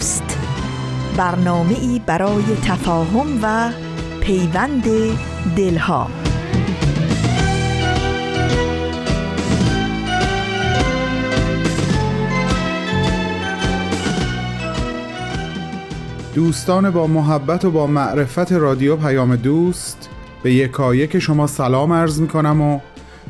دوست. برنامه ای برای تفاهم و پیوند دلها. دوستان با محبت و با معرفت رادیو پیام دوست به یکایک شما سلام عرض می کنم و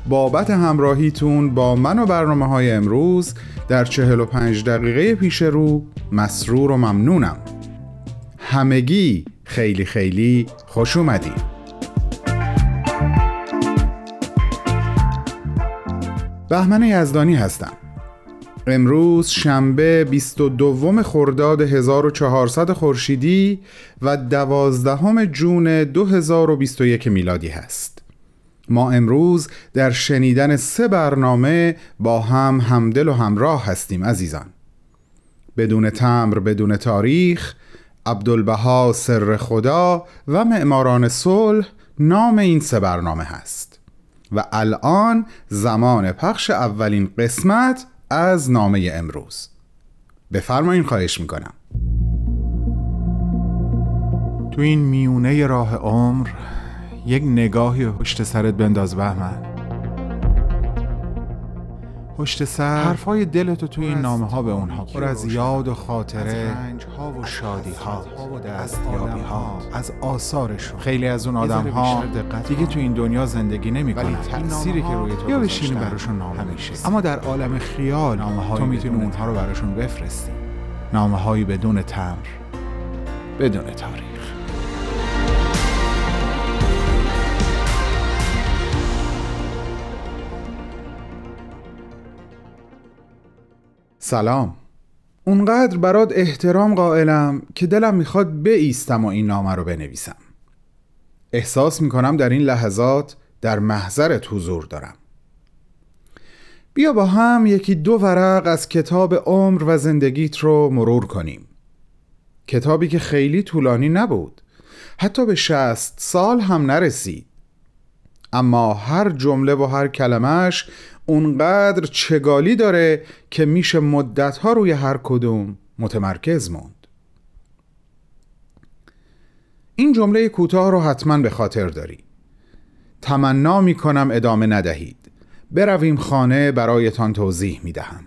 بابت همراهیتون با من و برنامه های امروز در 45 دقیقه پیش رو مسرور و ممنونم. همگی خیلی خیلی خوش اومدی بهمن یزدانی هستم. امروز شنبه 22 خرداد 1400 خورشیدی و 12 جون 2021 میلادی هست. ما امروز در شنیدن سه برنامه با هم همدل و همراه هستیم عزیزان. بدون تمر بدون تاریخ عبدالبها سر خدا و معماران صلح نام این سه برنامه هست. و الان زمان پخش اولین قسمت از نامه امروز. بفرمایین خواهش می‌کنم. تو این میونه راه عمر یک نگاهی پشت سرت بنداز بهمن. پشت سر حرفای دلتو توی این نامه ها به اونها پر از یاد و خاطره ها و شادی ها از یابی ها از آثارشون. خیلی از اون آدم ها دیگه تو این دنیا زندگی نمی ولی تأثیری که روی تو یا بشینی براشون نامه میشه اما در عالم خیال نامه تو می‌تونی اونها رو براشون بفرستی. نامه هایی بدون تمر. بدون تاریخ. سلام. اونقدر برات احترام قائلم که دلم می‌خواد بایستم و این نامه رو بنویسم. احساس می‌کنم در این لحظات در محضرت حضور دارم. بیا با هم یکی دو ورق از کتاب عمر و زندگیت رو مرور کنیم. کتابی که خیلی طولانی نبود. حتی به شست سال هم نرسید. اما هر جمله و هر کلمش اونقدر چگالی داره که میشه مدتها روی هر کدوم متمرکز موند. این جمله کوتاه رو حتما به خاطر داری. تمنا می‌کنم ادامه ندهید. برویم خانه برایتان توضیح می‌دهم.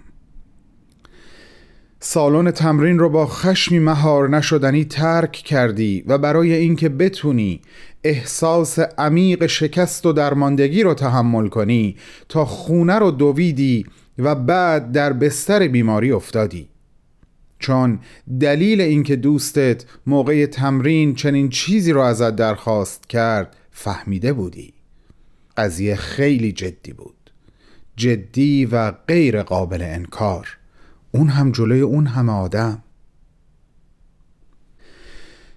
سالن تمرین رو با خشمی مهار نشدنی ترک کردی و برای اینکه بتونی احساس عمیق شکست و درماندگی رو تحمل کنی تا خونه رو دویدی و بعد در بستر بیماری افتادی. چون دلیل اینکه دوستت موقع تمرین چنین چیزی رو ازت درخواست کرد فهمیده بودی. قضیه خیلی جدی بود. جدی و غیر قابل انکار. اون هم جلوی اون همه آدم.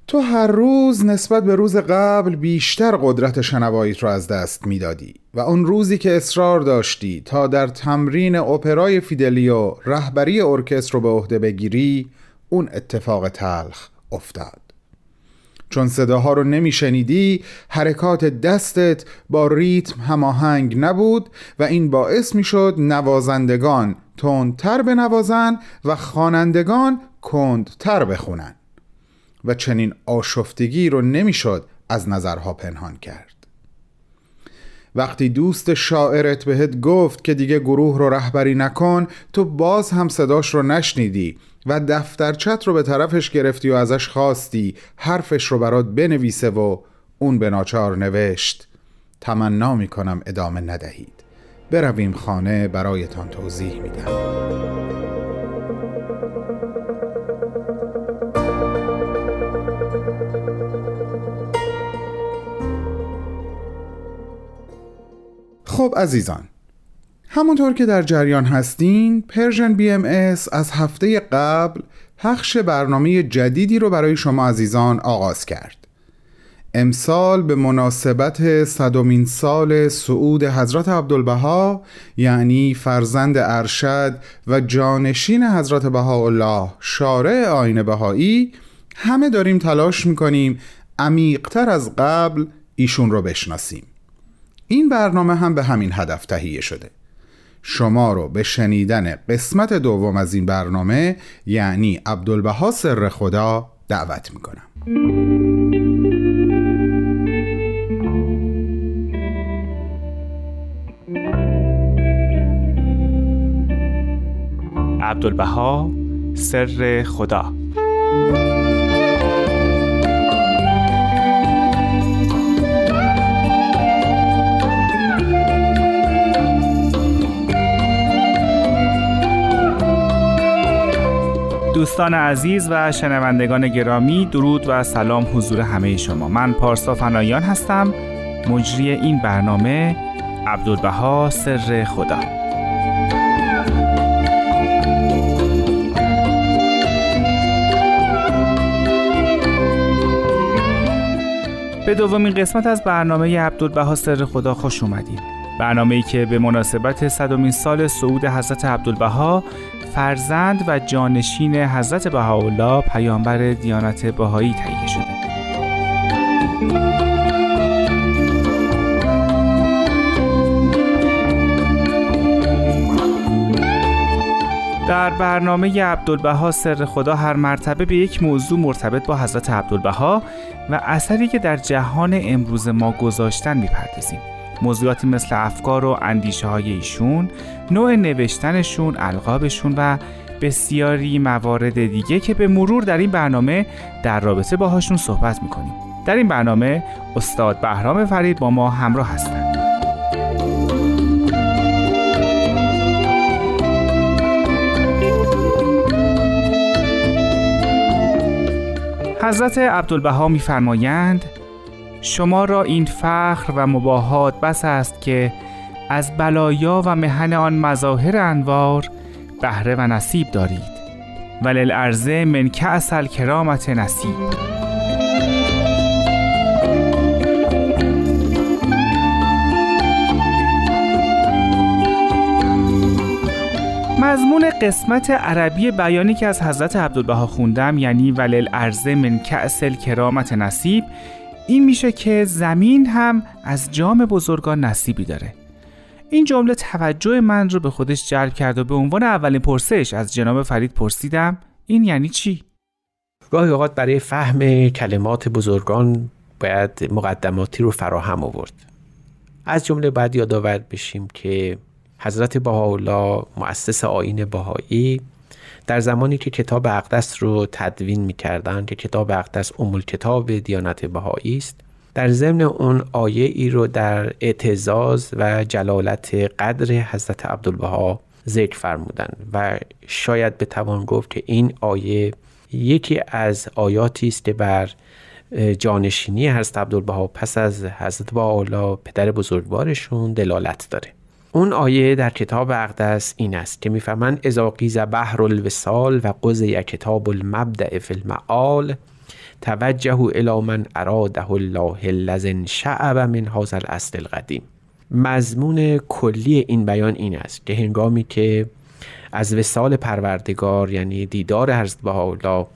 تو هر روز نسبت به روز قبل بیشتر قدرت شنواییت رو از دست می‌دادی و اون روزی که اصرار داشتی تا در تمرین اپرای فیدلیو رهبری ارکستر رو به عهده بگیری اون اتفاق تلخ افتاد. چون صداها رو نمیشنیدی حرکات دستت با ریتم هماهنگ نبود و این باعث می‌شد نوازندگان تندتر بنوازن و خوانندگان کندتر بخونن. و چنین آشفتگی رو نمی‌شد از نظرها پنهان کرد. وقتی دوست شاعرت بهت گفت که دیگه گروه رو رهبری نکن تو باز هم صداش رو نشنیدی و دفترچت رو به طرفش گرفتی و ازش خواستی حرفش رو برات بنویسه و اون به ناچار نوشت تمنا می‌کنم ادامه ندهید. برویم خانه برایتان توضیح میدم. خب عزیزان همونطور که در جریان هستین Persian BMS از هفته قبل پخش برنامه جدیدی رو برای شما عزیزان آغاز کرد. امسال به مناسبت صدومین سال صعود حضرت عبدالبها یعنی فرزند ارشد و جانشین حضرت بهاءالله شارع آیین بهایی همه داریم تلاش می‌کنیم عمیقتر از قبل ایشون رو بشناسیم. این برنامه هم به همین هدف تهیه شده. شما رو به شنیدن قسمت دوم از این برنامه یعنی عبدالبها سر خدا دعوت می‌کنم. عبدالبها سر خدا. دوستان عزیز و شنوندگان گرامی درود و سلام حضور همه شما. من پارسا فنایان هستم. مجری این برنامه عبدالبها سر خدا. به دومین قسمت از برنامه عبدالبها سر خدا خوش اومدیم برنامه ای که به مناسبت صدومین سال صعود حضرت عبدالبها فرزند و جانشین حضرت بهاءالله پیامبر دیانت بهایی تهیه شده. در برنامه عبدالبها سر خدا هر مرتبه به یک موضوع مرتبط با حضرت عبدالبها و اثری که در جهان امروز ما گذاشتن می‌پردازیم. موضوعاتی مثل افکار و اندیشه های ایشون نوع نوشتنشون القابشون و بسیاری موارد دیگه که به مرور در این برنامه در رابطه باهاشون صحبت می‌کنیم. در این برنامه استاد بهرام فرید با ما همراه هستند. حضرت عبدالبها میفرمایند شما را این فخر و مباهات بس است که از بلایا و مهن آن مظاهر انوار بهره و نصیب دارید. وللعرضه من کأس کرامت نصیب. مضمون قسمت عربی بیانی که از حضرت عبدالبها خوندم یعنی ولل ارزه من کأس کرامت نصیب این میشه که زمین هم از جام بزرگان نصیبی داره این جمله توجه من رو به خودش جلب کرد و به عنوان اولین پرسش از جناب فرید پرسیدم این یعنی چی؟ گاهی اوقات برای فهم کلمات بزرگان باید مقدماتی رو فراهم آورد از جمله باید یادآور بشیم که حضرت بهاءالله مؤسس آین بهایی در زمانی که کتاب اقدس رو تدوین می‌کردن که کتاب اقدس امول کتاب دیانت بهایی است در ضمن اون آیه ای رو در اعتزاز و جلالت قدر حضرت عبدالبها ذکر فرمودن و شاید بتوان گفت که این آیه یکی از آیاتی است که بر جانشینی حضرت عبدالبها پس از حضرت بهاءالله پدر بزرگوارشون دلالت داره. اون آیه در کتاب اقدس این است که می‌فهمند اذا قیز بحر الوسال و قضی کتاب المبدع فی المعال توجه الى من اراده الله لزن شعب من هذا الاصل القدیم. مضمون کلی این بیان این است که هنگامی که از وسال پروردگار یعنی دیدار حضرت بهاءالله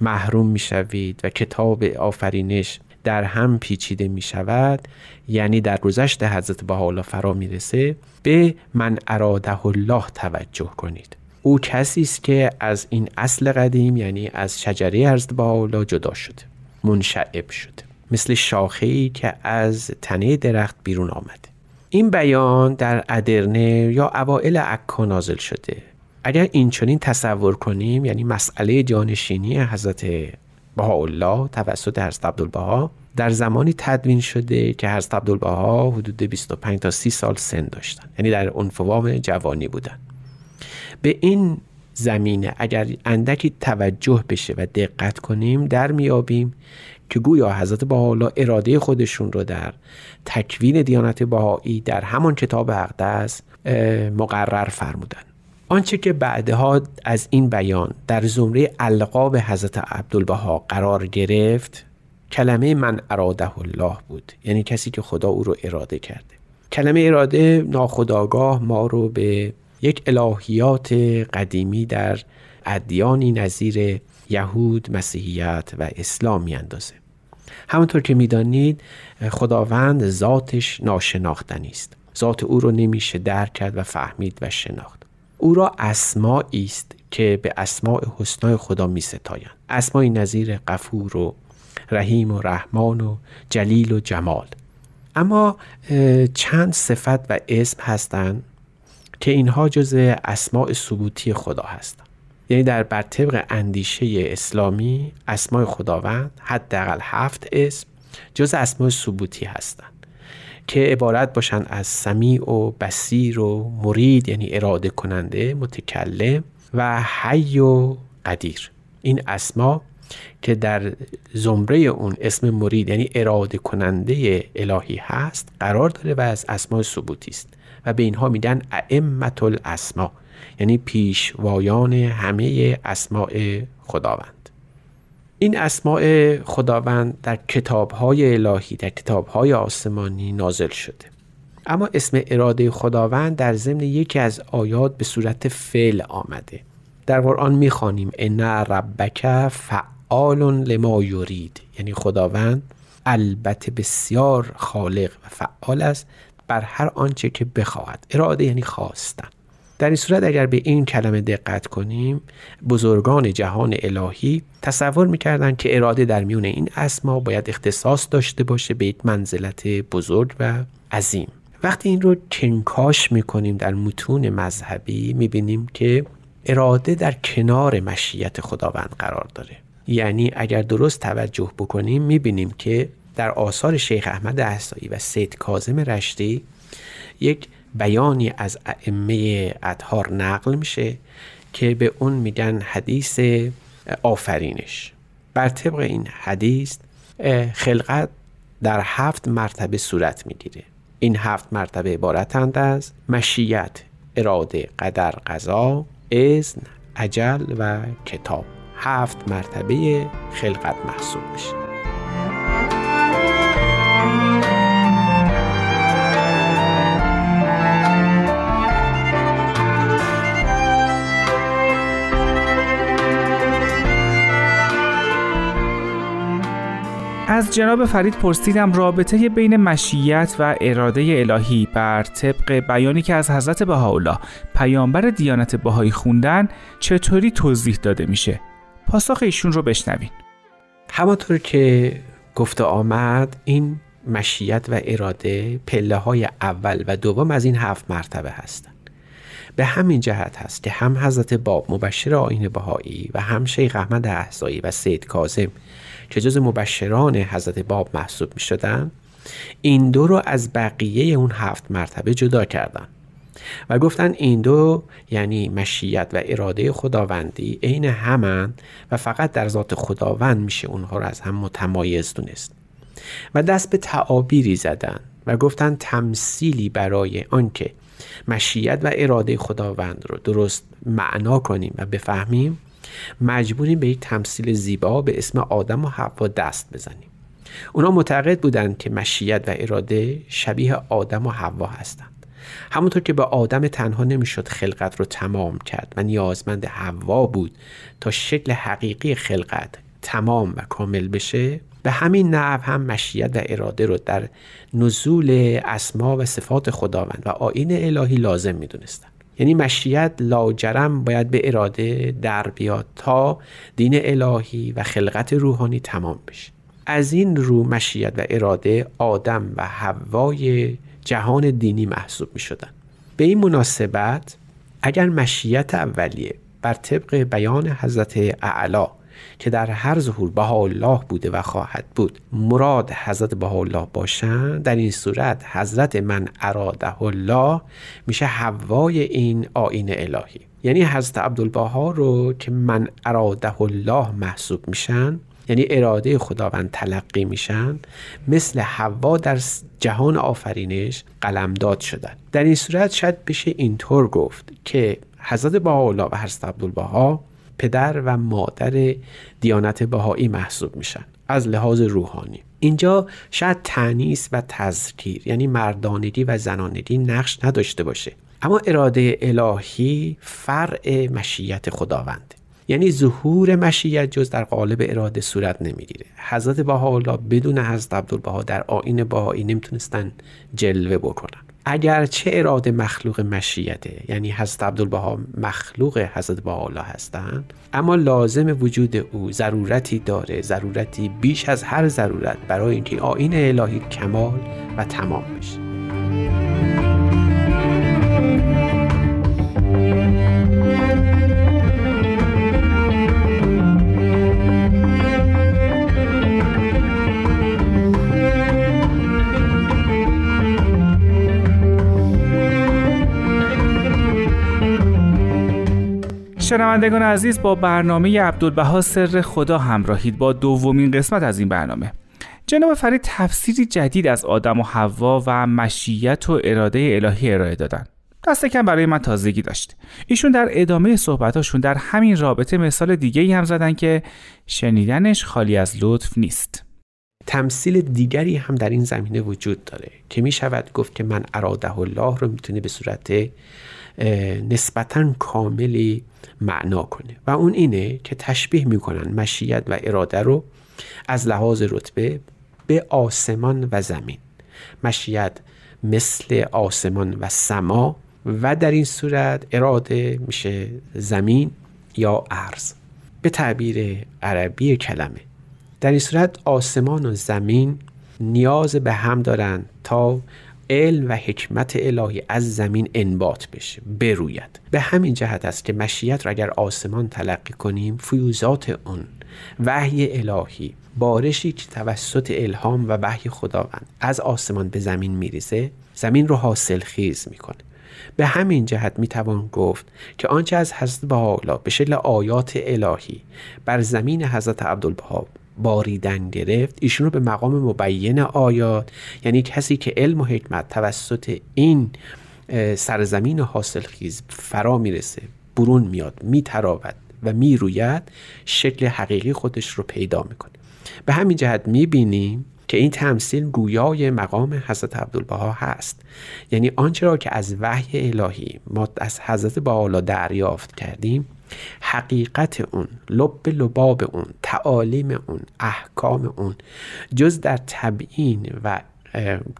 محروم می‌شوید و کتاب آفرینش در هم پیچیده می شود یعنی در گذشت حضرت بهاءالله فرا می‌رسه به من اراده الله توجه کنید. او کسی است که از این اصل قدیم یعنی از شجره حضرت بهاءالله جدا شده منشعب شده مثل شاخه‌ای که از تنه درخت بیرون آمده این بیان در ادرنه یا اوائل عکا نازل شده. اگر این چنین تصور کنیم یعنی مسئله جانشینی حضرت بهاءالله توسط حضرت عبدالبها در زمانی تدوین شده که حضرت عبدالبها حدود 25 تا 30 سال سن داشتن. یعنی در انفوام جوانی بودن. به این زمینه اگر اندکی توجه بشه و دقت کنیم در میابیم که گویا حضرت بهاءالله اراده خودشون رو در تکوین دیانت بهایی در همان کتاب اقدس مقرر فرمودن. آنچه که بعدها از این بیان در زمره القاب حضرت عبدالبها قرار گرفت کلمه من اراده الله بود. یعنی کسی که خدا او رو اراده کرده. کلمه اراده ناخداگاه ما رو به یک الهیات قدیمی در ادیانی نظیر یهود، مسیحیت و اسلام میاندازه. همونطور که می‌دانید خداوند ذاتش ناشناختنی است. ذات او رو نمیشه درک کرد و فهمید و شناخت. او را اسمایی است که به اسماع حسنای خدا می ستایند اسمایی نظیر قفور و رحیم و رحمان و جلیل و جمال. اما چند صفت و اسم هستند که اینها جز اسماع ثبوتی خدا هستند یعنی در بر طبق اندیشه اسلامی اسماع خداوند حداقل هفت اسم جز اسماع ثبوتی هستند که عبارت باشند از سمیع و بسیر و مرید یعنی اراده کننده متکلم و حی و قدیر. این اسما که در زمره اون اسم مرید یعنی اراده کننده الهی هست قرار داره و از اسماء ثبوتی است. و به اینها میگن ائمه الاسما یعنی پیشوایان همه اسماء خداوند. این اسماء خداوند در کتابهای الهی در کتابهای آسمانی نازل شده. اما اسم اراده خداوند در ضمن یکی از آیات به صورت فعل آمده. در قرآن می‌خوانیم ان ربک فعال لما یرید. یعنی خداوند البته بسیار خالق و فعال است بر هر آنچه که بخواهد. اراده یعنی خواستن. در این صورت اگر به این کلمه دقت کنیم بزرگان جهان الهی تصور می‌کردند که اراده در میون این اسما باید اختصاص داشته باشه به یک منزلت بزرگ و عظیم. وقتی این رو کنکاش می‌کنیم در متون مذهبی می‌بینیم که اراده در کنار مشیت خداوند قرار داره. یعنی اگر درست توجه بکنیم می‌بینیم که در آثار شیخ احمد احسایی و سید کازم رشتی یک بیانی از ائمه اطهار نقل میشه که به اون میگن حدیث آفرینش. بر طبق این حدیث خلقت در هفت مرتبه صورت می‌گیره. این هفت مرتبه عبارتند از مشیت اراده قدر قضا اذن عجل و کتاب. هفت مرتبه خلقت محسوب میشه. از جناب فرید پرسیدم رابطه بین مشیت و اراده الهی بر طبق بیانی که از حضرت بهاءالله پیامبر دیانت بهایی خوندن چطوری توضیح داده میشه؟ پاسخ ایشون رو بشنوین. همانطور که گفته آمد این مشیت و اراده پله های اول و دوم از این هفت مرتبه هستند به همین جهت هست که هم حضرت باب مبشر آین بهایی و هم شیخ احمد احزایی و سید کازم که جز مبشران حضرت باب محسوب می شدن این دو رو از بقیه اون هفت مرتبه جدا کردن. و گفتن این دو یعنی مشیت و اراده خداوندی عین همن و فقط در ذات خداوند میشه اونها رو از هم متمایز دونست. و دست به تعابیری زدن و گفتن تمثیلی برای آنکه مشیت و اراده خداوند رو درست معنا کنیم و بفهمیم مجبوریم به یک تمثیل زیبا به اسم آدم و حوا دست بزنیم. اونا معتقد بودند که مشیت و اراده شبیه آدم و حوا هستند. همونطور که به آدم تنها نمی‌شد خلقت رو تمام کرد و نیازمند حوا بود تا شکل حقیقی خلقت تمام و کامل بشه به همین نحو هم مشیت و اراده رو در نزول اسما و صفات خداوند و آین الهی لازم می‌دونستن یعنی مشیت لاجرم باید به اراده در بیاد تا دین الهی و خلقت روحانی تمام بشه. از این رو مشیت و اراده آدم و حوای جهان دینی محسوب می شدن. به این مناسبت اگر مشیت اولیه بر طبق بیان حضرت اعلا که در هر ظهور الله بوده و خواهد بود مراد حضرت الله باشند در این صورت حضرت من اراده الله میشه هوای این آین الهی یعنی حضرت عبدالبها رو که من اراده الله محسوب میشن یعنی اراده خداوند تلقی میشن مثل حوا در جهان آفرینش قلمداد شدن. در این صورت شاید بشه اینطور گفت که حضرت بهاءالله و حضرت عبدالبها پدر و مادر دیانت بهایی محسوب میشن از لحاظ روحانی. اینجا شاید تنیس و تذکیر یعنی مردانگی و زنانگی نقش نداشته باشه. اما اراده الهی فرع مشیت خداونده یعنی ظهور مشیت جز در قالب اراده صورت نمی‌گیره. حضرت بهاءالله بدون حضرت عبدالبها در آین بهایی نمی‌تونستن جلوه بکنن. اگرچه اراده مخلوق مشیته یعنی حضرت عبدالبها مخلوق حضرت بهاءالله هستند اما لازم وجود او ضرورتی داره ضرورتی بیش از هر ضرورت برای اینکه آین الهی کمال و تمام بشه. شنوندگان عزیز با برنامه عبدالبها سر خدا همراهید با دومین قسمت از این برنامه. جناب فرید تفسیری جدید از آدم و حوا و مشیت و اراده الهی ارائه دادن. دست کم برای من تازگی داشت. ایشون در ادامه صحبتاشون در همین رابطه مثال دیگه ای هم زدن که شنیدنش خالی از لطف نیست. تمثیل دیگری هم در این زمینه وجود داره که می شود گفت که من اراده الله رو می‌تونه به صورت نسبتا کاملی معنا کنه. و اون اینه که تشبیه می‌کنن مشیت و اراده رو از لحاظ رتبه به آسمان و زمین. مشیت مثل آسمان و سما و در این صورت اراده میشه زمین یا ارز به تعبیر عربی کلمه. در این صورت آسمان و زمین نیاز به هم دارند تا علم و حکمت الهی از زمین انبات بشه بروید. به همین جهت است که مشیت را اگر آسمان تلقی کنیم فیوزات اون وحی الهی بارشی که توسط الهام و وحی خداوند از آسمان به زمین میریزه زمین رو حاصل خیز می‌کنه. به همین جهت می‌توان گفت که آنچه از حضرت بهاءالله به شکل آیات الهی بر زمین حضرت عبدالبها باریدن گرفت ایشون رو به مقام مبین آیات یعنی کسی که علم و حکمت توسط این سرزمین حاصل خیز فرا می‌رسه برون میاد میتراود و می‌روید شکل حقیقی خودش رو پیدا می‌کنه. به همین جهت می‌بینیم که این تمثیل گویای مقام حضرت عبدالبها هست. یعنی آنچه را که از وحی الهی ما از حضرت بحالا دریافت کردیم حقیقت اون لب لباب اون تعالیم اون احکام اون. جز در تبیین و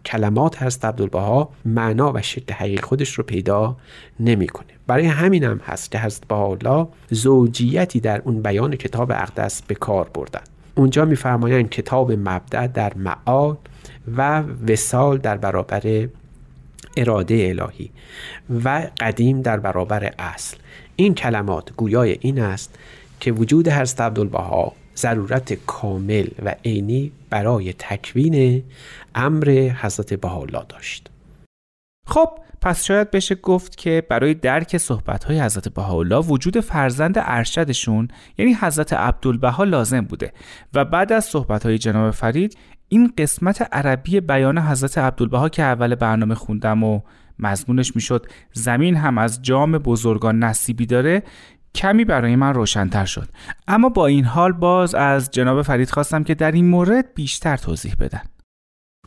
کلمات هست عبدالبها معنا و شکل حقیقی خودش رو پیدا نمی‌کنه. برای همین هم هست که حضرت بهاءالله زوجیتی در اون بیان کتاب اقدس به کار بردن. اونجا میفرمایند کتاب مبدع در معاد و وسال در برابر اراده الهی و قدیم در برابر اصل. این کلمات گویای این است که وجود حضرت عبدالبها ضرورت کامل و عینی برای تکوین امر حضرت بهاءالله داشت. خب پس شاید بشه گفت که برای درک صحبت‌های حضرت بهاءالله وجود فرزند ارشدشون یعنی حضرت عبدالبها لازم بوده. و بعد از صحبت‌های جناب فرید این قسمت عربی بیان حضرت عبدالبها که اول برنامه خوندم و مضمونش می‌شد زمین هم از جام بزرگان نصیبی داره کمی برای من روشنتر شد. اما با این حال باز از جناب فرید خواستم که در این مورد بیشتر توضیح بدن.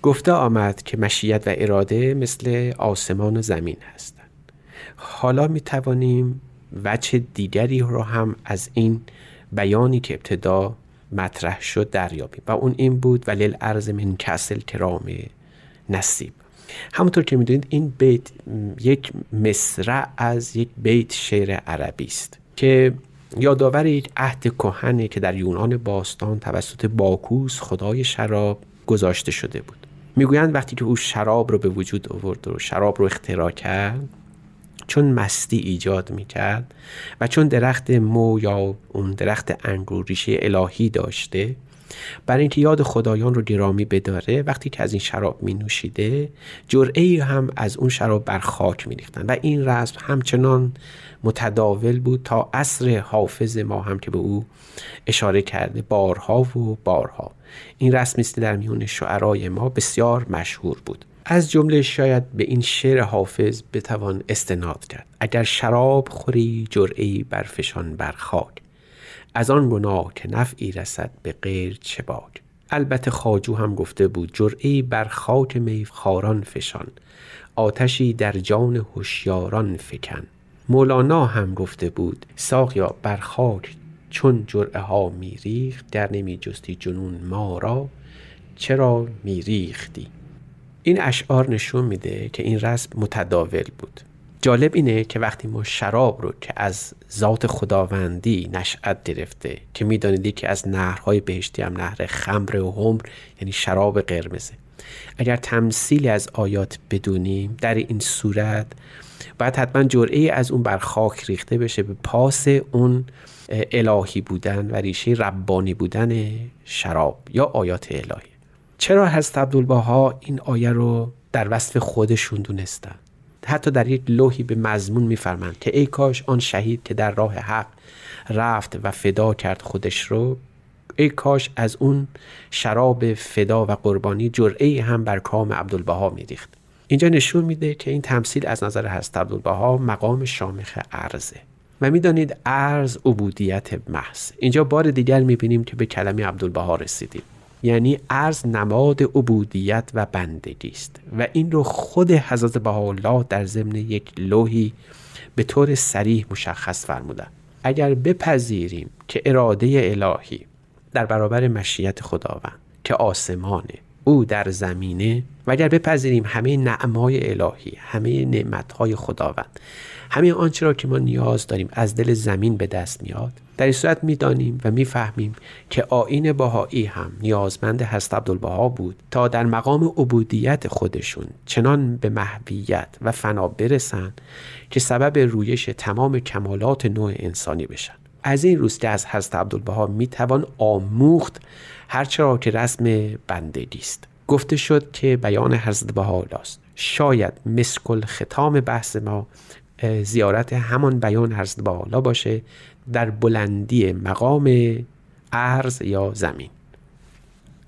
گفته آمد که مشیت و اراده مثل آسمان و زمین هستند. حالا می توانیم وجه دیگری رو هم از این بیانی که ابتدا مطرح شد دریابیم. و اون این بود ولیل ارز من کسل کرام نصیب. همونطور که می‌دونید این بیت یک مصرع از یک بیت شعر عربی است که یادآور یک عهد کهنه که در یونان باستان توسط باکوس خدای شراب گذاشته شده بود. می‌گویند وقتی که او شراب رو به وجود آورد و شراب رو اختراع کرد چون مستی ایجاد می‌کرد و چون درخت مو یا اون درخت انگور ریشه الهی داشته برای اینکه یاد خدایان رو گرامی بداره وقتی که از این شراب می نوشیده جرعه هم از اون شراب بر خاک می ریختن و این رسم همچنان متداول بود تا عصر حافظ ما هم که به او اشاره کرده بارها و بارها. این رسمی است در میون شعرای ما بسیار مشهور بود. از جمله شاید به این شعر حافظ بتوان استناد کرد. اگر شراب خوری جرعی برفشان بر خاک. از آن گناه که نفعی رسد به غیر چه باک البته خاجو هم گفته بود جرعی بر خاک میخاران فشان آتشی در جان هوشیاران فکن. مولانا هم گفته بود ساقیا بر خاک چون جرعه ها میریخت در نمی جستی جنون ما را چرا میریختی؟ این اشعار نشون میده که این رسم متداول بود. جالب اینه که وقتی ما شراب رو که از ذات خداوندی نشأت گرفته که می‌دانید که از نهرهای بهشتی هم نهر خمر و همر یعنی شراب قرمزه. اگر تمثیلی از آیات بدونیم در این صورت باید حتما جرعه از اون بر خاک ریخته بشه به پاس اون الهی بودن و ریشه ربانی بودن شراب یا آیات الهی. چرا هست عبدالبها این آیه رو در وصف خودشون دونستن؟ حتی در یک لوحی به مضمون میفرمند که ای کاش آن شهید که در راه حق رفت و فدا کرد خودش رو ای کاش از اون شراب فدا و قربانی جرعه هم بر کام عبدالبها میریخت. اینجا نشون میده که این تمثیل از نظر هست عبدالبها مقام شامخ ارزه و می‌دانید ارز عبودیت محض. اینجا بار دیگر می‌بینیم که به کلمه عبدالبها رسیدیم. یعنی ارز نماد عبودیت و بندگی است و این رو خود حضرت بهاءالله در ضمن یک لوحی به طور سریح مشخص فرمودن اگر بپذیریم که اراده الهی در برابر مشیت خداوند که آسمانه او در زمینه و اگر بپذیریم همه نعمای الهی همه نعمتهای خداوند همه آنچه را که ما نیاز داریم از دل زمین به دست میاد در این صورت می‌دانیم و می‌فهمیم که آین باهایی هم نیازمند هست عبدالبها بود تا در مقام عبودیت خودشون چنان به محویت و فنا برسند که سبب رویش تمام کمالات نوع انسانی بشن. از این روز که از حضرت عبدالبها می‌توان آموخت هرچه را که رسم بندگی است. گفته شد که بیان حضرت بهاءالله است شاید مسکل ختام بحث ما زیارت همان بیان حضرت بهاءالله باشه در بلندی مقام ارز یا زمین.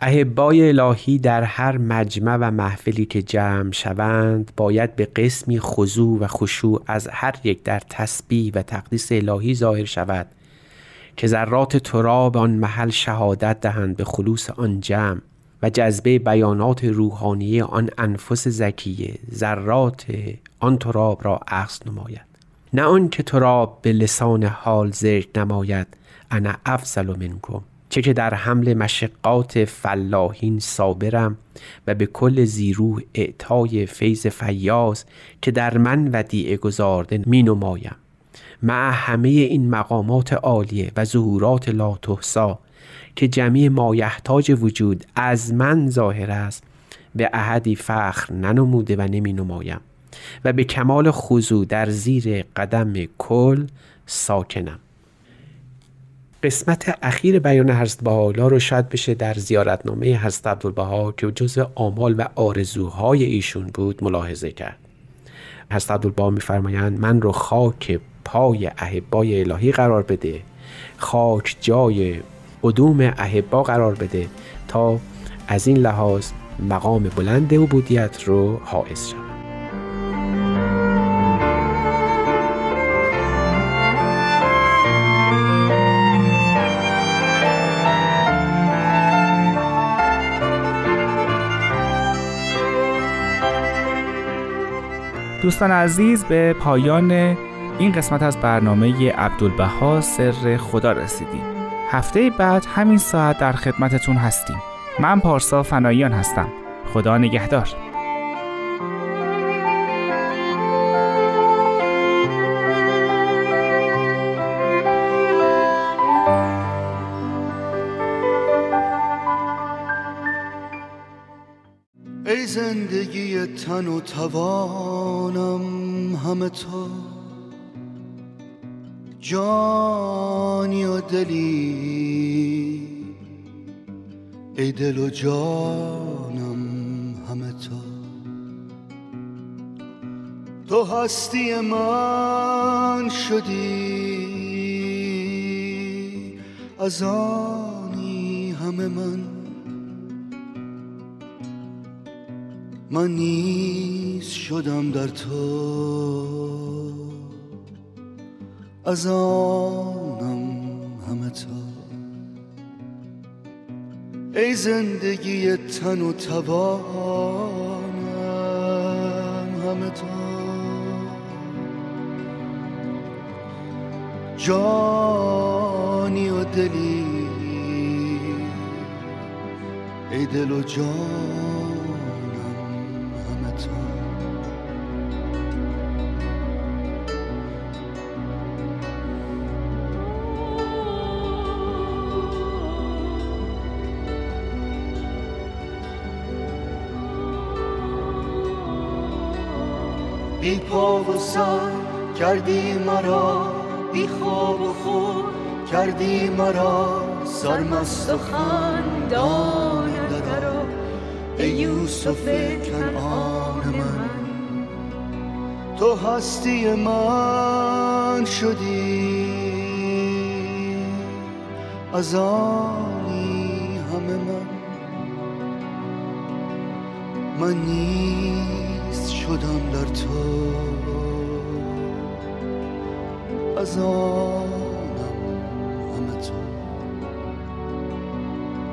احبای الهی در هر مجمع و محفلی که جمع شوند باید به قسمی خضوع و خشوع از هر یک در تسبیح و تقدیس الهی ظاهر شود که ذرات تراب آن محل شهادت دهند به خلوص آن جمع و جذبه بیانات روحانی آن انفس زکیه ذرات آن تراب را عکس نماید. نه که تراب به لسان حال ذکر نماید انا افضل منکم. چه که در حمل مشقات فلاحین صابرم و به کل زیروح اعطای فیض فیاض که در من ودیعه گذارده می نمایم مع همه این مقامات عالیه و ظهورات لا تحصا که جمعی مایحتاج وجود از من ظاهر است به احدی فخر ننموده و نمی نمایم و به کمال خضوع در زیر قدم کل ساکنم. قسمت اخیر بیان حضرت بهاءالله رو شاید بشه در زیارتنامه حضرت عبدالبها که جزء آمال و آرزوهای ایشون بود ملاحظه کرد. حضرت عبدالبها میفرمایند من رو خاک پای احبای الهی قرار بده. خاک جای قدوم احبا قرار بده تا از این لحاظ مقام بلند عبودیت رو حائز شد دوستان عزیز به پایان این قسمت از برنامه عبدالبها سر خدا رسیدیم. هفته بعد همین ساعت در خدمتتون هستیم. من پارسا فناییان هستم. خدا نگهدار. ای زندگی تن و توانم همه تو جانی و دلی. ای دل و جانم همه تو. تو هستی من شدی از آنی همه من. من نیز شدم در تو. از آنم همه تو ای زندگی تن و توانم همه تو جانی و دلی ای دل و جان. پا و سر کردی مرا بی خواب و خور کردی مرا. سرمست و خندان درا ای یوسف کنعان من. تو هستی من شدی از آنی همه من. من نیست. شدم در تو. از آنم همه تو.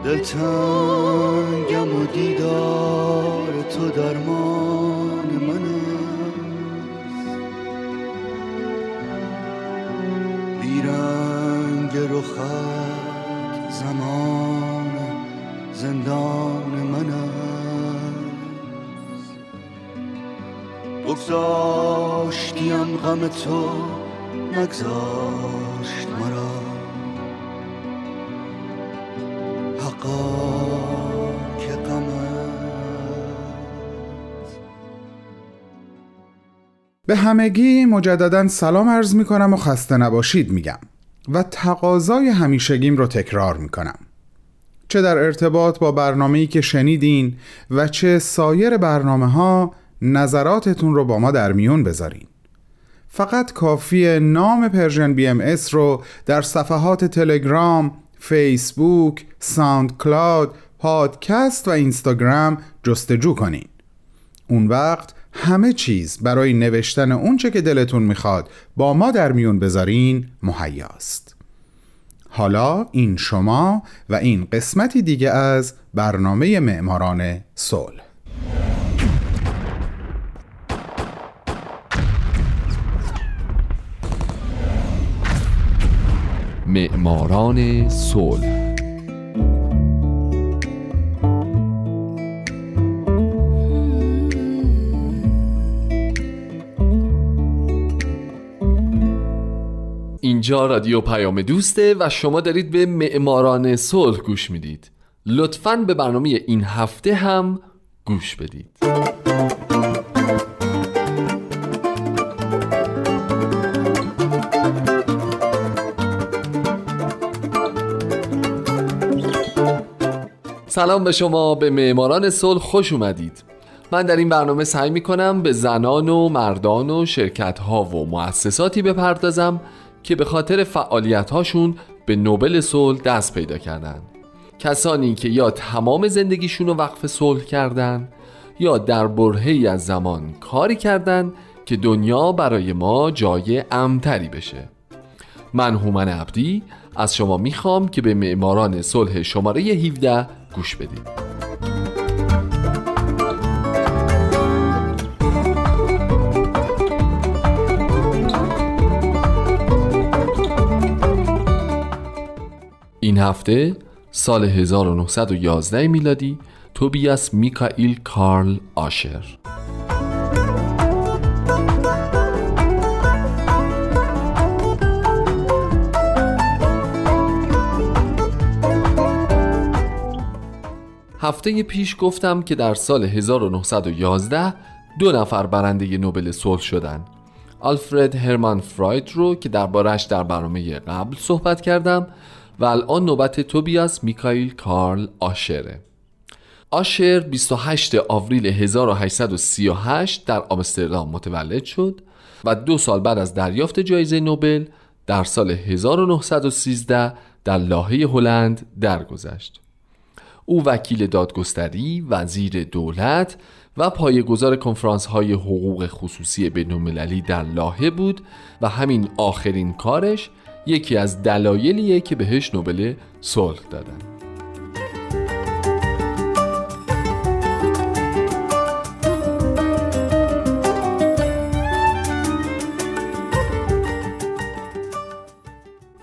دلتنگم و دیدار تو درمان غم تو نگذاشت مرا. حقا به همگی مجددا سلام عرض می کنم و خسته نباشید میگم و تقاضای همیشگیم رو تکرار می کنم چه در ارتباط با برنامه‌ای که شنیدین و چه سایر برنامه ها نظراتتون رو با ما در میون بذارین. فقط کافیه نام Persian BMS رو در صفحات تلگرام، فیسبوک، SoundCloud، پادکست و اینستاگرام جستجو کنین. اون وقت همه چیز برای نوشتن اونچه که دلتون می‌خواد با ما در میون بذارین مهیاست. حالا این شما و این قسمتی دیگه از برنامه معماران صلح. معماران صلح. اینجا رادیو پیام دوسته و شما دارید به معماران صلح گوش می‌دید. لطفا به برنامه این هفته هم گوش بدید. سلام به شما به معماران صلح خوش اومدید. من در این برنامه سعی می کنم به زنان و مردان و شرکت ها و مؤسساتی بپردازم که به خاطر فعالیت هاشون به نوبل صلح دست پیدا کردن. کسانی که یا تمام زندگیشون رو وقف صلح کردن یا در برهی از زمان کاری کردن که دنیا برای ما جای امتری بشه. من هومن عبدی از شما می‌خوام که به معماران صلح شماره 17 گوش بدید. این هفته سال 1911 میلادی توبیاس میکائیل کارل آشر. هفته پیش گفتم که در سال 1911 دو نفر برنده نوبل صلح شدن آلفرد هرمان فراید رو که دربارش در برنامه قبل صحبت کردم و الان نوبت توبیاس میکایل کارل آشره آشر 28 آوریل 1838 در آمستردام متولد شد و دو سال بعد از دریافت جایزه نوبل در سال 1913 در لاهه هلند درگذشت. او وکیل دادگستری، وزیر دولت و پایه‌گذار کنفرانس های حقوق خصوصی بین‌المللی در لاهه بود و همین آخرین کارش یکی از دلایلیه که بهش نوبل صلح دادن.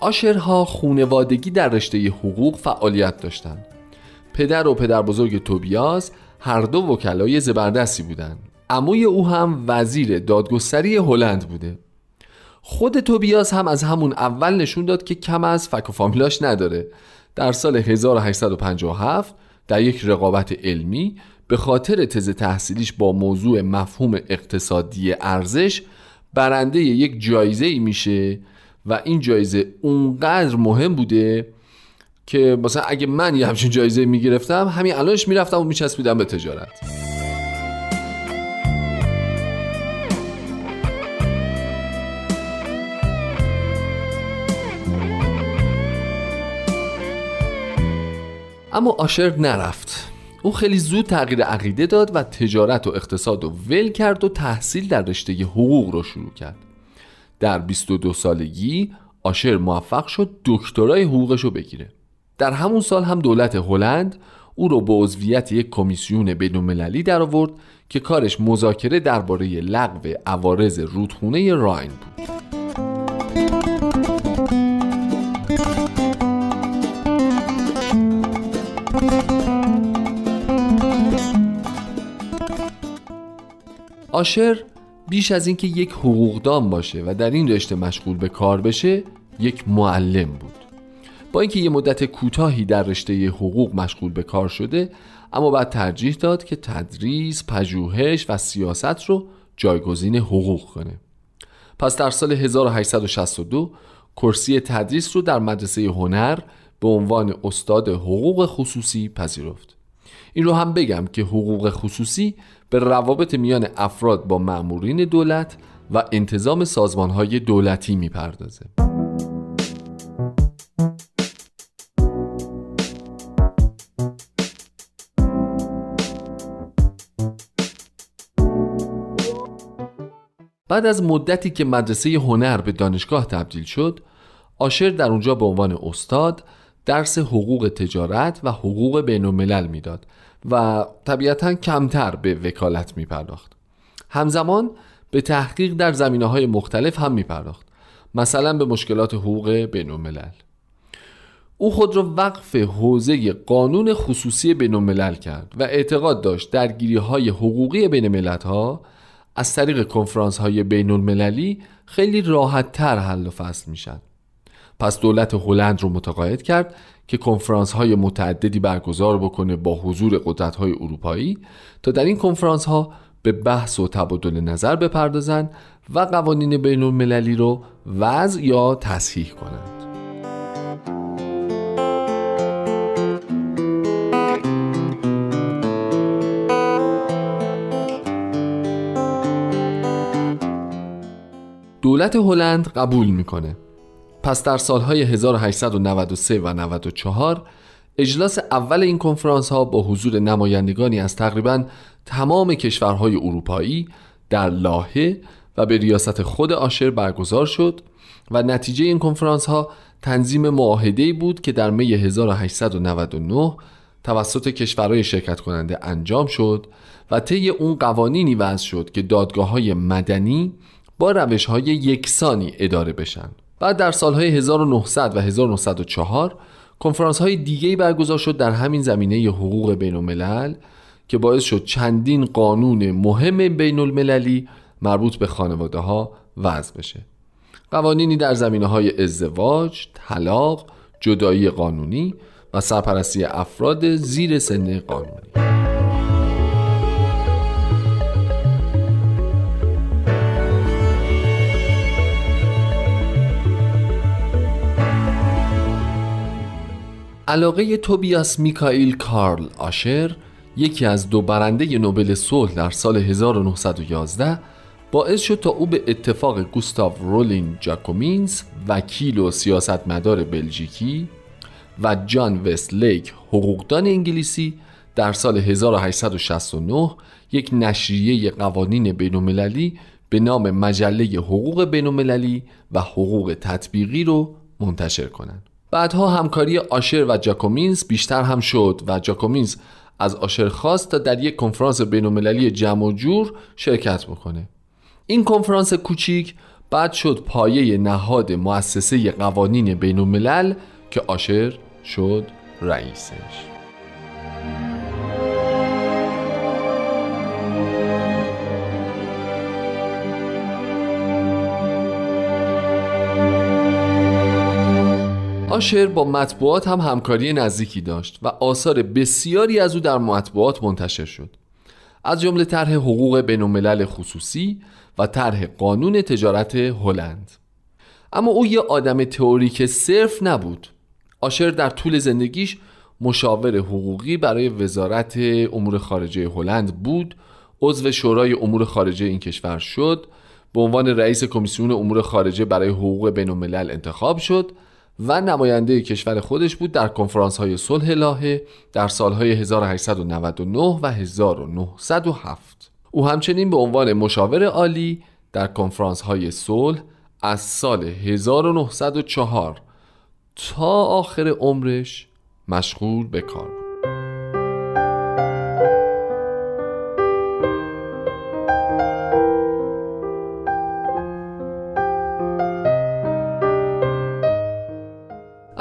آشرها خونوادگی در رشته حقوق فعالیت داشتند. پدر و پدر بزرگ توبیاس هر دو وکلای زبردستی بودند. عموی او هم وزیر دادگستری هلند بوده. خود توبیاس هم از همون اول نشون داد که کم از فک و فامیلاش نداره. در سال 1857 در یک رقابت علمی به خاطر تز تحصیلیش با موضوع مفهوم اقتصادی ارزش برنده یک جایزه ای میشه و این جایزه اونقدر مهم بوده که مثلا اگه من یه همچین جایزه می‌گرفتم همین الانش می‌رفتم و میچسبیدم به تجارت. اما آشر نرفت. او خیلی زود تغییر عقیده داد و تجارت و اقتصاد رو ول کرد و تحصیل در رشته حقوق رو شروع کرد. در 22 سالگی آشر موفق شد دکترای حقوقش رو بگیره. در همون سال هم دولت هلند او رو به عضویت یک کمیسیون بین‌المللی در آورد که کارش مذاکره درباره لغو عوارض رودخونه راین بود. آشر بیش از اینکه یک حقوقدان باشه و در این رشته مشغول به کار بشه یک معلم بود. با اینکه یه مدت کوتاهی در رشته حقوق مشغول به کار شده اما بعد ترجیح داد که تدریس، پژوهش و سیاست رو جایگزین حقوق کنه. پس در سال 1862 کرسی تدریس رو در مدرسه هنر به عنوان استاد حقوق خصوصی پذیرفت. این رو هم بگم که حقوق خصوصی به روابط میان افراد با مأمورین دولت و انتظام سازمانهای دولتی می‌پردازه. بعد از مدتی که مدرسه هنر به دانشگاه تبدیل شد آشر در اونجا به عنوان استاد درس حقوق تجارت و حقوق بین الملل می‌داد و طبیعتا کمتر به وکالت می پرداخت همزمان به تحقیق در زمینه های مختلف هم می پرداخت مثلا به مشکلات حقوق بین الملل او خود را وقف حوزه قانون خصوصی بین الملل کرد و اعتقاد داشت درگیری های حقوقی بین ملت ها از طریق کنفرانس های بین المللی خیلی راحت تر حل و فصل میشن پس دولت هلند رو متقاعد کرد که کنفرانس های متعددی برگزار بکنه با حضور قدرت های اروپایی تا در این کنفرانس ها به بحث و تبادل نظر بپردازند و قوانین بین المللی رو وضع یا تصحیح کنند. دولت هلند قبول می‌کنه. پس در سالهای 1893 و 94 اجلاس اول این کنفرانس ها با حضور نمایندگانی از تقریبا تمام کشورهای اروپایی در لاهه و به ریاست خود آشر برگزار شد و نتیجه این کنفرانس ها تنظیم معاهده بود که در می 1899 توسط کشورهای شرکت کننده انجام شد و طی اون قوانینی وضع شد که دادگاه های مدنی با روش های یکسانی اداره بشن. بعد در سالهای 1900 و 1904 کنفرانس های دیگه برگزار شد در همین زمینه حقوق بین الملل که باعث شد چندین قانون مهم بین المللی مربوط به خانواده ها وضع بشه. قوانینی در زمینه های ازدواج، طلاق، جدایی قانونی و سرپرستی افراد زیر سن قانونی. علاقه توبیاس میکائیل کارل آشر یکی از دو برنده نوبل صلح در سال 1911 باعث شد تا او به اتفاق گوستاو رولین جاکومینز وکیل و سیاستمدار بلژیکی و جان وست لیک حقوقدان انگلیسی در سال 1869 یک نشریه قوانین بینالمللی به نام مجله حقوق بینالمللی و حقوق تطبیقی رو منتشر کنند. بعدها همکاری آشر و جاکومینز بیشتر هم شد و جاکومینز از آشر خواست تا در یک کنفرانس بینالمللی جمع و جور شرکت بکنه. این کنفرانس کوچیک بعد شد پایه نهاد مؤسسه قوانین بین که آشر شد رئیسش. آشر با مطبوعات هم همکاری نزدیکی داشت و آثار بسیاری از او در مطبوعات منتشر شد. از جمله طرح حقوق بین خصوصی و طرح قانون تجارت هلند. اما او یه آدم تئوریک صرف نبود. آشر در طول زندگیش مشاور حقوقی برای وزارت امور خارجه هلند بود. عضو شورای امور خارجه این کشور شد. به عنوان رئیس کمیسیون امور خارجه برای حقوق بین انتخاب شد. و نماینده کشور خودش بود در کنفرانس های صلح لاهه در سالهای 1899 و 1907 او همچنین به عنوان مشاور عالی در کنفرانس های صلح از سال 1904 تا آخر عمرش مشغول به کار بود.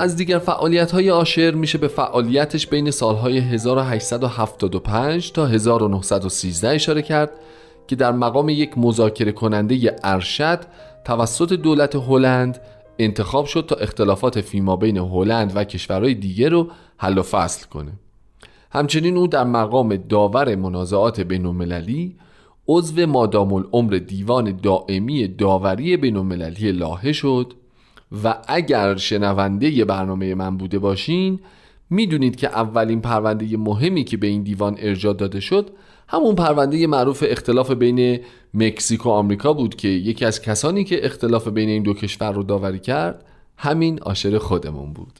از دیگر فعالیت های آشر میشه به فعالیتش بین سالهای 1875 تا 1913 اشاره کرد که در مقام یک مذاکره کننده ارشد توسط دولت هلند انتخاب شد تا اختلافات فیما بین هلند و کشورهای دیگه رو حل و فصل کنه. همچنین او در مقام داور منازعات بین المللی عضو مادام العمر دیوان دائمی داوری بین المللی لاهه شد و اگر شنونده برنامه من بوده باشین می‌دونید که اولین پرونده مهمی که به این دیوان ارجاع داده شد همون پرونده معروف اختلاف بین مکزیک و آمریکا بود که یکی از کسانی که اختلاف بین این دو کشور رو داوری کرد همین آشر خودمون بود.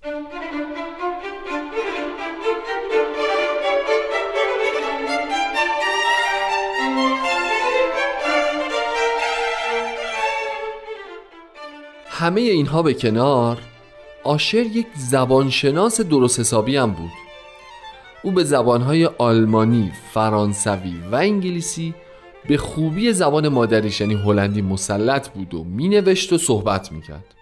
همه اینها به کنار آشر یک زبانشناس درست حسابی هم بود. او به زبانهای آلمانی، فرانسوی و انگلیسی به خوبی زبان مادریش یعنی هلندی مسلط بود و مینوشت و صحبت می‌کرد.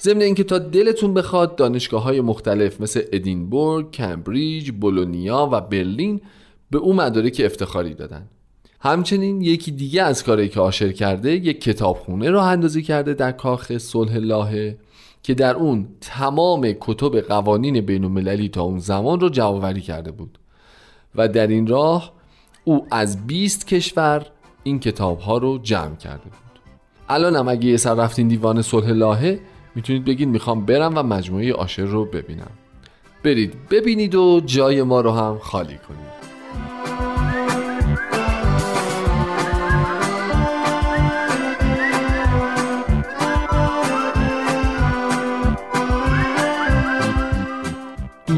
ضمن اینکه تا دلتون بخواد دانشگاه های مختلف مثل ادینبورگ، کمبریج، بولونیا و برلین به او مدارک افتخاری دادن. همچنین یکی دیگه از کاری که آشر کرده یک کتابخونه را اندازی کرده در کاخ صلح لاهه که در اون تمام کتب قوانین بین المللی تا اون زمان رو جمعآوری کرده بود. و در این راه او از 20 کشور این کتاب ها رو جمع کرده بود. الان هم اگه یه سر رفتین دیوان صلح لاهه می‌تونید بگید می‌خوام برم و مجموعه آشر رو ببینم. برید ببینید و جای ما رو هم خالی کنید.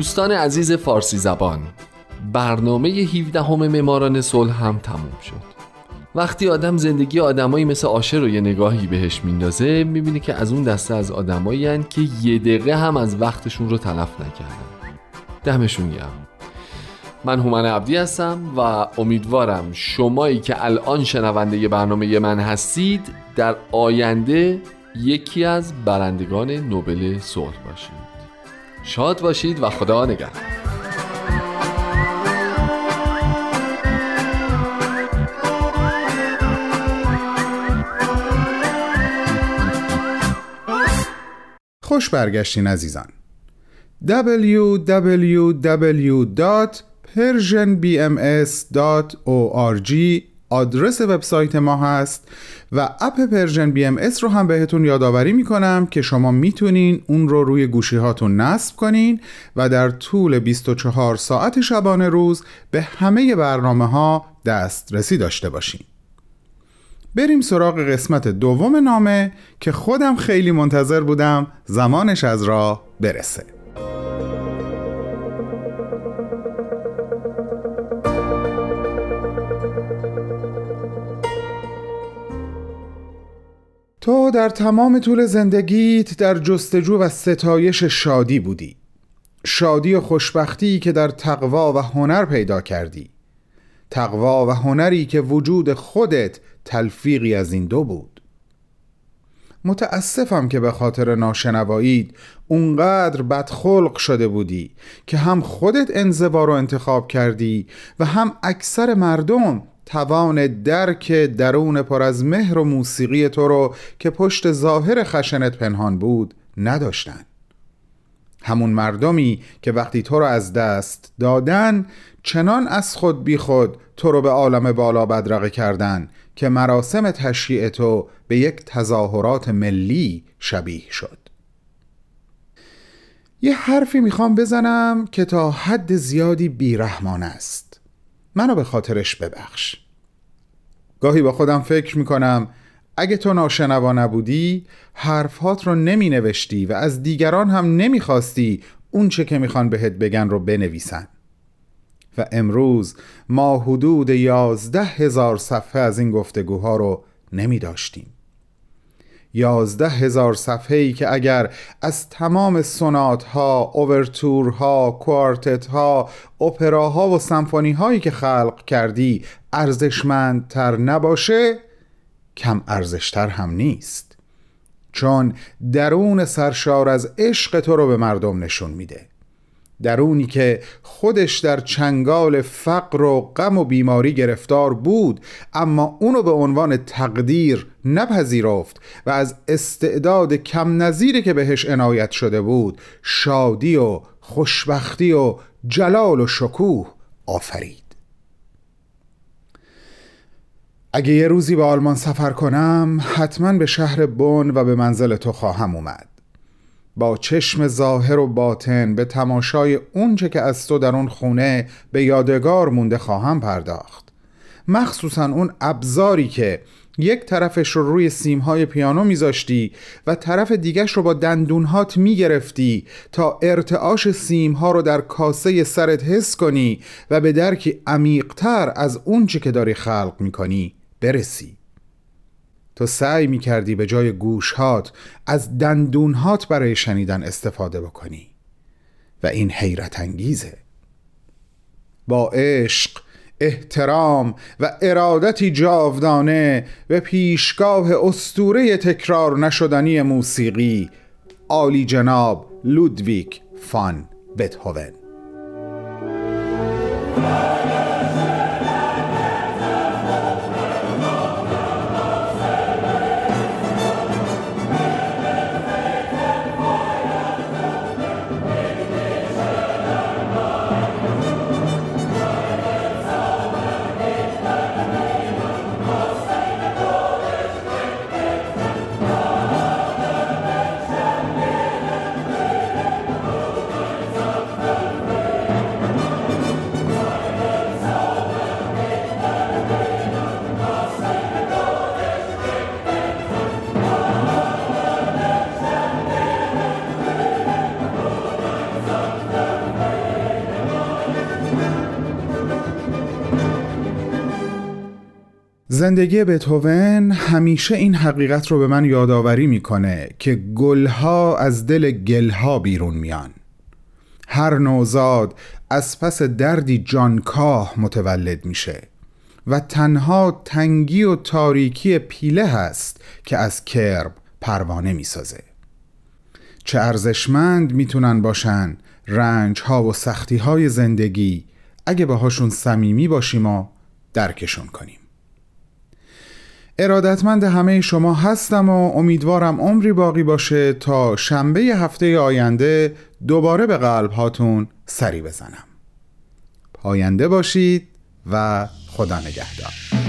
دوستان عزیز فارسی زبان برنامه 17 همه معماران صلح هم تموم شد. وقتی آدم زندگی آدمایی مثل آشر رو یه نگاهی بهش میندازه می‌بینه که از اون دسته از آدمایی که یه دقیقه هم از وقتشون رو تلف نکردن. دمشون گرم. من هومن عبدی هستم و امیدوارم شمایی که الان شنونده برنامه من هستید در آینده یکی از برندگان نوبل صلح باشید. شاد باشید و خدا نگهدار. خوش برگشتین عزیزان. www.persianbms.org آدرس وبسایت ما هست و اپ Persian BMS رو هم بهتون یادآوری می‌کنم که شما می‌تونین اون رو روی گوشی هاتون نصب کنین و در طول 24 ساعت شبانه روز به همه برنامه ها دسترسی داشته باشین. بریم سراغ قسمت دوم نامه که خودم خیلی منتظر بودم زمانش از راه برسه. تو در تمام طول زندگیت در جستجو و ستایش شادی بودی. شادی و خوشبختی که در تقوا و هنر پیدا کردی. تقوا و هنری که وجود خودت تلفیقی از این دو بود. متاسفم که به خاطر ناشنوایید اونقدر بدخلق شده بودی که هم خودت انزوا رو انتخاب کردی و هم اکثر مردم توان درک درون پر از مهر و موسیقی تو رو که پشت ظاهر خشنت پنهان بود نداشتن. همون مردمی که وقتی تو رو از دست دادن چنان از خود بی خود تو رو به عالم بالا بدرقه کردن که مراسم تشییع تو به یک تظاهرات ملی شبیه شد. یه حرفی می‌خوام بزنم که تا حد زیادی بیرحمان است. منو به خاطرش ببخش. گاهی با خودم فکر می‌کنم اگه تو ناشنوا نبودی حرفهات رو نمی نوشتی و از دیگران هم نمی‌خواستی اون چه که می‌خوان بهت بگن رو بنویسن. و امروز ما حدود یازده هزار صفحه از این گفتگوها رو نمی داشتیم یازده هزار صفحه ای که اگر از تمام سونات ها، اوورتورها، کوارتت ها، اپراها و سمفونی هایی که خلق کردی ارزشمندتر نباشه کم ارزشتر هم نیست. چون درون سرشار از عشق تو رو به مردم نشون میده. درونی که خودش در چنگال فقر و غم و بیماری گرفتار بود اما اونو به عنوان تقدیر نپذیرفت و از استعداد کم نظیری که بهش عنایت شده بود شادی و خوشبختی و جلال و شکوه آفرید. اگه یه روزی به آلمان سفر کنم حتما به شهر بن و به منزل تو خواهم اومد. با چشم ظاهر و باطن به تماشای اونچه که از تو در اون خونه به یادگار مونده خواهم پرداخت. مخصوصا اون ابزاری که یک طرفش رو روی سیمهای پیانو میذاشتی و طرف دیگش رو با دندونهات می‌گرفتی تا ارتعاش سیمها رو در کاسه سرت حس کنی و به درکی عمیقتر از اونچه که داری خلق می‌کنی برسی. تو سعی می کردی به جای گوشهات از دندونهات برای شنیدن استفاده بکنی. و این حیرت انگیزه. با عشق احترام و ارادتی جاودانه به پیشگاه استوره تکرار نشدنی موسیقی عالی جناب لودویک فان بتهوون. زندگی بتوون همیشه این حقیقت رو به من یادآوری می‌کنه که گلها از دل گلها بیرون میان. هر نوزاد از پس دردی جانکاه متولد میشه و تنها تنگی و تاریکی پیله هست که از کرب پروانه می‌سازه. چه ارزشمند می‌تونن باشن رنج ها و سختی های زندگی اگه باهاشون صمیمی باشیم و درکشون کنیم. ارادتمند همه شما هستم و امیدوارم عمری باقی باشه تا شنبه هفته آینده دوباره به قلب هاتون سری بزنم. پاینده باشید و خدا نگهدار.